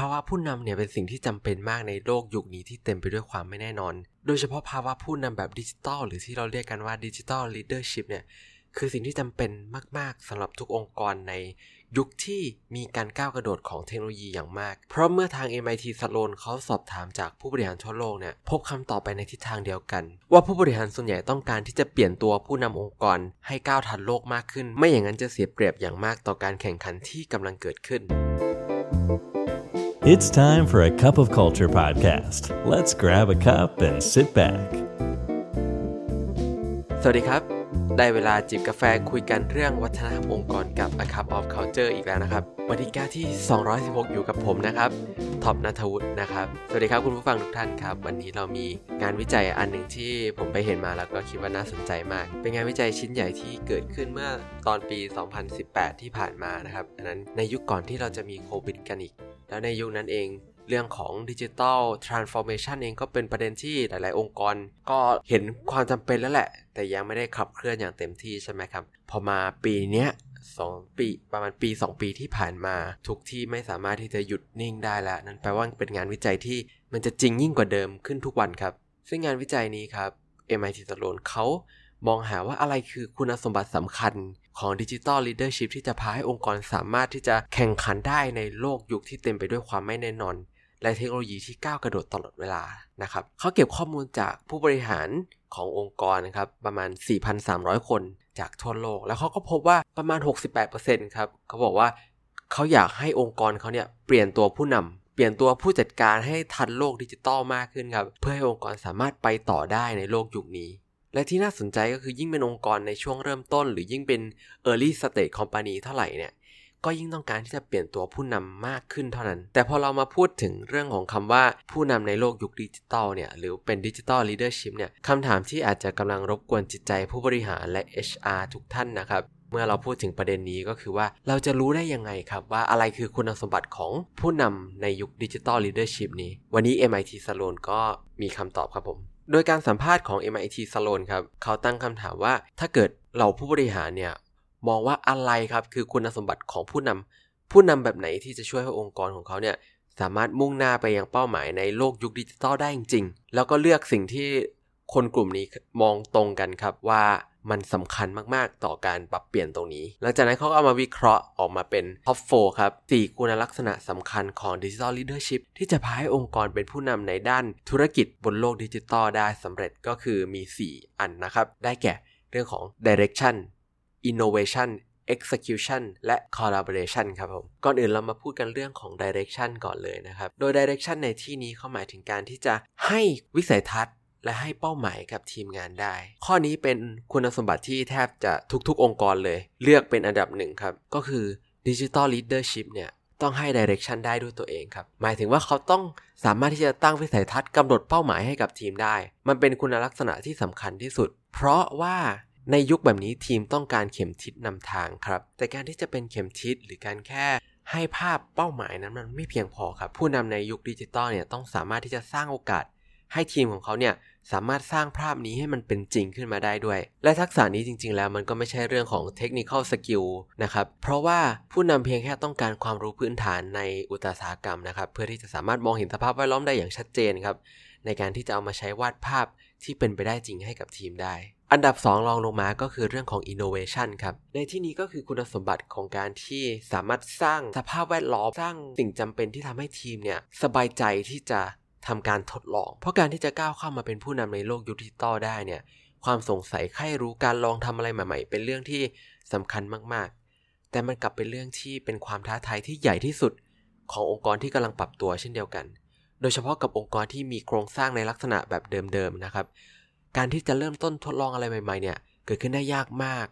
ภาวะผู้นำเนี่ยเป็นสิ่งที่จำเป็นมากในโลกยุคนี้ที่เต็มไปด้วยความไม่แน่นอน โดยเฉพาะภาวะผู้นำแบบดิจิตอลหรือที่เราเรียกกันว่า digital leadership เนี่ยคือสิ่งที่จำเป็นมาก ๆสำหรับทุกองค์กรในยุคที่มีการก้าวกระโดดของเทคโนโลยีอย่างมาก เพราะเมื่อทาง MIT Sloan เขาสอบถามจากผู้บริหารทั่วโลกเนี่ยพบคำตอบไปในทิศทางเดียวกัน ว่าผู้บริหารส่วนใหญ่ต้องการที่จะเปลี่ยนตัวผู้นำองค์กรให้ก้าวทันโลกมากขึ้น ไม่อย่างนั้นจะเสียเปรียบอย่างมากต่อการแข่งขันที่กำลังเกิดขึ้น It's time for a cup of culture podcast. Let's grab a cup and sit back. สวัสดีครับ ได้เวลาจิบกาแฟคุยกันเรื่องวัฒนธรรมองค์กรกับ A Cup of Culture อีกแล้วนะครับ วันที่9ที่ 216 อยู่กับผมนะครับท็อปนัทวุฒินะครับ สวัสดีครับคุณผู้ฟังทุกท่านครับ วันนี้เรามีงานวิจัยอันหนึ่งที่ผมไปเห็นมาแล้วก็คิดว่าน่าสนใจมาก เป็นงานวิจัยชิ้นใหญ่ที่เกิดขึ้นเมื่อตอนปี 2018 ที่ผ่านมานะครับอันนั้นในยุคก่อนที่เราจะมีโควิดกันอีก แล้วในยุคนั้นเองเรื่องของ digital transformation เองก็เป็นประเด็นที่หลาย ๆ องค์กร ก็เห็นความจำเป็นแล้วแหละ แต่ยังไม่ได้ขับเคลื่อนอย่างเต็มที่ใช่ไหมครับ พอมาปีเนี้ยสองปีประมาณปี 2 ปีที่ผ่านมา ทุกที่ไม่สามารถที่จะหยุดนิ่งได้แล้วนั่นแปลว่าเป็นงานวิจัยที่มันจะจริงยิ่งกว่าเดิมขึ้นทุกวันครับ ซึ่งงานวิจัยนี้ครับ MIT Sloan เขา มองหาว่าอะไรคือคุณสมบัติสำคัญของ digital leadership ที่จะพาให้องค์กรสามารถที่จะแข่งขันได้ในโลกยุคที่เต็มไปด้วยความไม่แน่นอน และเทคโนโลยีที่ก้าวกระโดดตลอดเวลานะครับเขาเก็บข้อมูลจากผู้บริหารขององค์กรนะครับประมาณ 4,300 คนจากทั่วโลก แล้วเขาก็พบว่าประมาณ 68%ครับเขาบอกว่าเขาอยากให้องค์กรเขาเนี่ยเปลี่ยนตัวผู้นำเปลี่ยนตัวผู้จัดการให้ทันโลกดิจิตอลมากขึ้นครับเพื่อให้องค์กรสามารถไปต่อได้ในโลกยุคนี้ และที่น่าสนใจก็คือยิ่งเป็นองค์กรในช่วงเริ่มต้น หรือยิ่งเป็น early stage company เท่าไหร่เนี่ยก็ยิ่งต้องการที่จะเปลี่ยนตัวผู้นำมากขึ้นเท่านั้น แต่พอเรามาพูดถึงเรื่องของคำว่าผู้นำในโลกยุคดิจิตอลเนี่ย หรือเป็น digital leadership เนี่ยคำถามที่อาจจะกำลังรบกวนจิตใจผู้บริหารและ HR ทุกท่านนะครับ เมื่อเราพูดถึงประเด็นนี้ก็คือว่าเราจะรู้ได้ยังไงครับ ว่าอะไรคือคุณสมบัติของผู้นำในยุค digital leadership นี้ วันนี้ MIT Sloan ก็มีคำตอบครับผม โดยการสัมภาษณ์ของ MIT Sloan ครับเขาตั้งคำถามว่าถ้าเกิดเราผู้บริหารเนี่ยมองว่าอะไรครับคือคุณสมบัติของผู้นำผู้นำแบบไหนที่จะช่วยให้องค์กรของเขาเนี่ยสามารถมุ่งหน้าไปยังเป้าหมายในโลกยุคดิจิตอลได้จริงๆ แล้วก็เลือกสิ่งที่คนกลุ่มนี้มองตรงกันครับว่า มันสำคัญมากๆ ต่อการปรับเปลี่ยนตรงนี้ หลังจากนั้นเขาก็เอามาวิเคราะห์ออกมาเป็น top 4ครับ4คุณลักษณะสำคัญของ Digital Leadership ที่จะพาให้องค์กรเป็นผู้นำในด้านธุรกิจบนโลกดิจิตอลได้สำเร็จก็คือมี 4 อันนะครับ ได้แก่เรื่องของ direction innovation execution และ collaboration ครับผม ก่อนอื่นเรามาพูดกันเรื่องของ direction ก่อนเลยนะครับ โดย direction ในที่นี้เขาหมายถึงการที่จะให้วิสัยทัศน์ และให้เป้าหมายกับทีมงานได้ ข้อนี้เป็นคุณสมบัติที่แทบจะทุกๆ องค์กรเลย เลือกเป็นอันดับหนึ่งครับ ก็คือ Digital Leadership เนี่ยต้องให้ direction ได้ด้วยตัวเองครับ หมายถึงว่าเขาต้องสามารถที่จะตั้งวิสัยทัศน์กำหนดเป้าหมายให้กับทีมได้ มันเป็นคุณลักษณะที่สำคัญที่สุด เพราะว่าในยุคแบบนี้ทีมต้องการเข็มทิศนำทางครับ แต่การที่จะเป็นเข็มทิศหรือการแค่ให้ภาพเป้าหมายนั้นมันไม่เพียงพอครับ ผู้นำในยุคดิจิตอลเนี่ยต้องสามารถที่จะสร้างโอกาสให้ทีมของเขาเนี่ย สามารถสร้างภาพนี้ให้มันเป็นจริงขึ้นมาได้ด้วย และทักษะนี้จริง ๆ แล้วมันก็ไม่ใช่เรื่องของ technical skillนะครับ เพราะว่าผู้นำเพียงแค่ต้องการความรู้พื้นฐานในอุตสาหกรรมนะครับ เพื่อที่จะสามารถมองเห็นสภาพแวดล้อมได้อย่างชัดเจนครับ ในการที่จะเอามาใช้วาดภาพที่เป็นไปได้จริงให้กับทีมได้ อันดับ 2 รองลงมาก็คือเรื่องของ innovation ครับ ในที่นี้ก็คือคุณสมบัติของการที่สามารถสร้างสภาพแวดล้อมสร้างสิ่งจำเป็นที่ทำให้ทีมเนี่ยสบายใจที่จะ ทำการทดลอง เพราะการที่จะก้าวเข้ามาเป็นผู้นำในโลกยุคดิจิตอลได้เนี่ย ความสงสัยใครรู้การลองทำอะไรใหม่ ๆ เป็นเรื่องที่สำคัญมากๆ แต่มันกลับเป็นเรื่องที่เป็นความท้าทายที่ใหญ่ที่สุด ขององค์กรที่กำลังปรับตัวเช่นเดียวกัน โดยเฉพาะกับองค์กรที่มีโครงสร้างในลักษณะแบบเดิมๆนะครับ การที่จะเริ่มต้นทดลองอะไรใหม่ๆเนี่ยเกิดขึ้นได้ยากมาก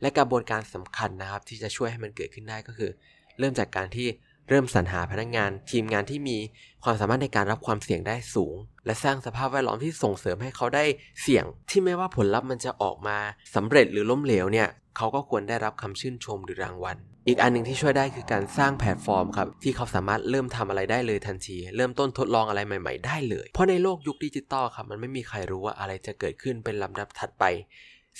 และกระบวนการสำคัญนะครับ ที่จะช่วยให้มันเกิดขึ้นได้ก็คือ เริ่มจากการที่ เริ่มสรรหาพนักงานทีมงานที่มีความสามารถในการรับความเสี่ยงได้สูง และสร้างสภาพแวดล้อมที่ส่งเสริมให้เขาได้เสี่ยง ที่ไม่ว่าผลลัพธ์มันจะออกมาสำเร็จหรือล้มเหลวเนี่ยเขาก็ควรได้รับคำชื่นชมหรือรางวัลอีกอันหนึ่งที่ช่วยได้คือการสร้างแพลตฟอร์มครับที่เขาสามารถเริ่มทำอะไรได้เลยทันที เริ่มต้นทดลองอะไรใหม่ ๆ ได้เลย เพราะในโลกยุคดิจิตอลครับมันไม่มีใครรู้ว่าอะไรจะเกิดขึ้นเป็นลำดับถัดไป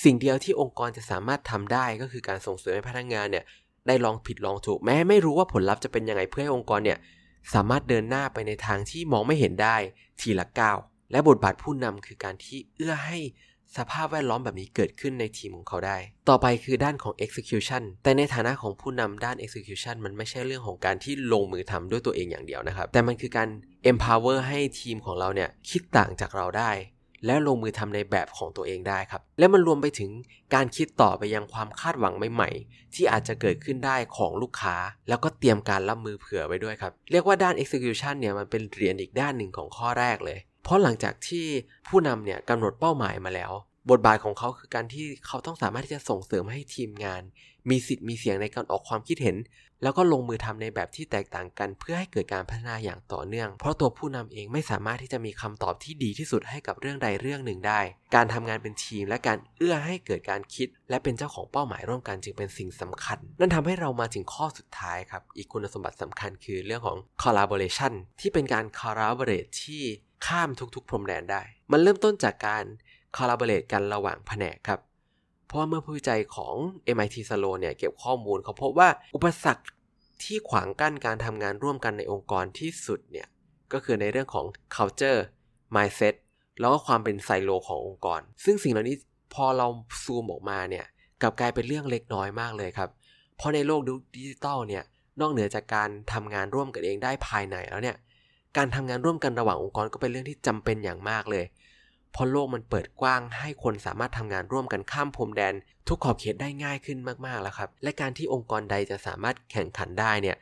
สิ่งเดียวที่องค์กรจะสามารถทำได้ก็คือการส่งเสริมให้พนักงานเนี่ย ได้ลองผิดลองถูกแม้ไม่รู้ว่าผลลัพธ์จะเป็นยังไงเพื่อให้องค์กรเนี่ยสามารถเดินหน้าไปในทางที่มองไม่เห็นได้ทีละก้าวและบทบาทผู้นำคือการที่เอื้อให้สภาพแวดล้อมแบบนี้เกิดขึ้นในทีมของเขาได้ ต่อไปคือด้านของ execution แต่ในฐานะของผู้นำด้าน execution มันไม่ใช่เรื่องของการที่ลงมือทำด้วยตัวเองอย่างเดียวนะครับ แต่มันคือการ empower ให้ทีมของเราเนี่ยคิดต่างจากเราได้ และลงมือทำในแบบของตัวเองได้ครับ และมันรวมไปถึงการคิดต่อไปยังความคาดหวังใหม่ๆ ที่อาจจะเกิดขึ้นได้ของลูกค้า แล้วก็เตรียมการรับมือเผื่อไว้ด้วยครับ เรียกว่าด้าน execution เนี่ยมันเป็นเหรียญอีกด้านหนึ่งของข้อแรกเลย เพราะหลังจากที่ผู้นำเนี่ยกำหนดเป้าหมายมาแล้ว บทบาทของเขาคือการที่เขาต้องสามารถที่จะส่งเสริมให้ทีมงาน มีสิทธิ์มีเสียงในการออกความคิดเห็น แล้วก็ลงมือทำในแบบที่แตกต่างกัน เพื่อให้เกิดการพัฒนาอย่างต่อเนื่อง เพราะตัวผู้นำเองไม่สามารถที่จะมีคำตอบที่ดีที่สุดให้กับเรื่องใดเรื่องหนึ่งได้ การทำงานเป็นทีมและการเอื้อให้เกิดการคิด และเป็นเจ้าของเป้าหมายร่วมกันจึงเป็นสิ่งสำคัญ นั่นทำให้เรามาถึงข้อสุดท้ายครับ อีกคุณสมบัติสำคัญคือเรื่องของ collaboration ที่เป็นการ collaborate ที่ข้ามทุกๆ พรมแดนได้ มันเริ่มต้นจากการ collaborate กันระหว่างแผนกครับ เพราะเมื่อผู้วิจัยของ MIT Sloan เนี่ยเก็บข้อมูลเขาพบว่าอุปสรรคที่ขวางกั้นการทำงานร่วมกันในองค์กรที่สุดเนี่ยก็คือในเรื่องของ culture mindset แล้วก็ความเป็นไซโลขององค์กร ซึ่งสิ่งเหล่านี้พอเราซูมออกมาเนี่ยกลับกลายเป็นเรื่องเล็กน้อยมากเลยครับ เพราะในโลกดิจิตอลเนี่ยนอกเหนือจากการทำงานร่วมกันเองได้ภายในแล้วเนี่ยการทำงานร่วมกันระหว่างองค์กรก็เป็นเรื่องที่จำเป็นอย่างมากเลย เพราะโลกมันเปิดกว้างให้คนสามารถทำงานร่วมกันข้ามพรมแดน ทุกขอบเขตได้ง่ายขึ้นมากๆแล้วครับ และการที่องค์กรใดจะสามารถแข่งขันได้เนี่ย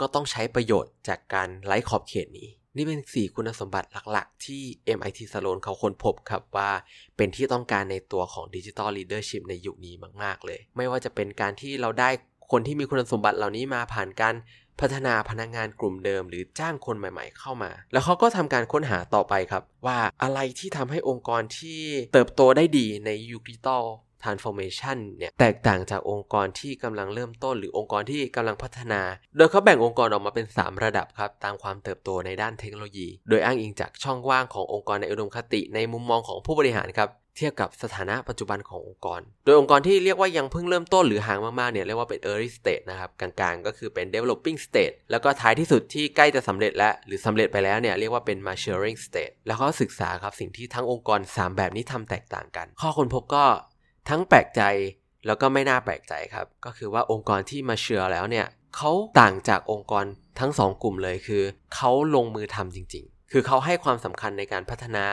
ก็ต้องใช้ประโยชน์จากการไล่ขอบเขตนี้ นี่เป็น 4 คุณสมบัติหลักๆ ที่ MIT Sloan เขาค้นพบครับว่าเป็นที่ต้องการในตัวของ Digital Leadership ในยุคนี้มาก ๆ เลย ไม่ว่าจะเป็นการที่เราได้คนที่มีคุณสมบัติเหล่านี้มาผ่านการ พัฒนาพนักงงานกลุ่มเดิม หรือจ้างคนใหม่ ๆ เข้ามา แล้วเขาก็ทำการค้นหาต่อไปครับ ว่าอะไรที่ทำให้องค์กรที่เติบโตได้ดีในยุคดิจิตอล transformation เนี่ยแตกต่างจากองค์กรที่กำลังเริ่มต้น หรือองค์กรที่กำลังพัฒนา โดยเขาแบ่งองค์กรออกมาเป็น 3 ระดับครับ ตามความเติบโตในด้านเทคโนโลยี โดยอ้างอิงจากช่องว่างขององค์กรในอุดมคติในมุมมองของผู้บริหารครับ ทียบกับสถานะปัจจุบันขององค์กร โดยองค์กรที่เรียกว่ายังเพิ่งเริ่มต้นหรือห่างมากๆเนี่ยเรียกว่าเป็น early stage นะครับกลางๆ ก็คือเป็น developing stage แล้วก็ท้ายที่สุดที่ใกล้จะสำเร็จแล้ว หรือสำเร็จไปแล้วเนี่ยเรียกว่าเป็น maturing stage แล้วเขาศึกษาครับสิ่งที่ทั้งองค์กร 3 แบบนี้ทำแตกต่างกัน ข้อค้นพบก็ทั้งแปลกใจแล้วก็ไม่น่าแปลกใจครับ ก็คือว่าองค์กรที่มาเชื่อแล้วเนี่ยเขาต่างจากองค์กรทั้ง 2 กลุ่มเลยคือเขาลงมือทำจริง ๆ คือเขาให้ความสำคัญในการพัฒนา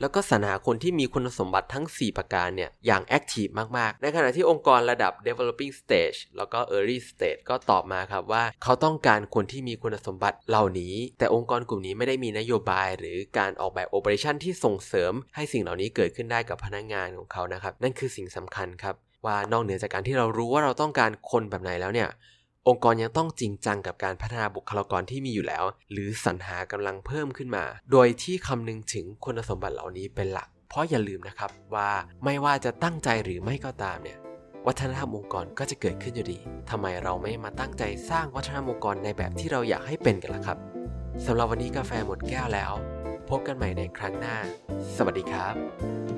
แล้วก็สรรหาคนที่มีคุณสมบัติทั้ง 4 ประการเนี่ยอย่างแอคทีฟมาก ๆ ในขณะที่องค์กรระดับ developing stage แล้วก็ early stage ก็ตอบมาครับว่า เขาต้องการคนที่มีคุณสมบัติเหล่านี้ แต่องค์กรกลุ่มนี้ไม่ได้มีนโยบาย หรือการออกแบบ operation ที่ส่งเสริม ให้สิ่งเหล่านี้เกิดขึ้นได้กับพนักงานของเขานะครับ นั่นคือสิ่งสำคัญครับว่านอกเหนือจากการที่เรารู้ว่าเราต้องการคนแบบไหนแล้วเนี่ย องค์กรยังต้องจริงจังกับการพัฒนาบุคลากรที่มีอยู่แล้ว หรือสรรหากำลังเพิ่มขึ้นมา โดยที่คำนึงถึงคุณสมบัติเหล่านี้เป็นหลัก เพราะอย่าลืมนะครับว่าไม่ว่าจะตั้งใจหรือไม่ก็ตามเนี่ยวัฒนธรรมองค์กรก็จะเกิดขึ้นอยู่ดีทำไมเราไม่มาตั้งใจสร้างวัฒนธรรมองค์กรในแบบที่เราอยากให้เป็นกันล่ะครับสำหรับวันนี้กาแฟหมดแก้วแล้ว พบกันใหม่ในครั้งหน้า สวัสดีครับ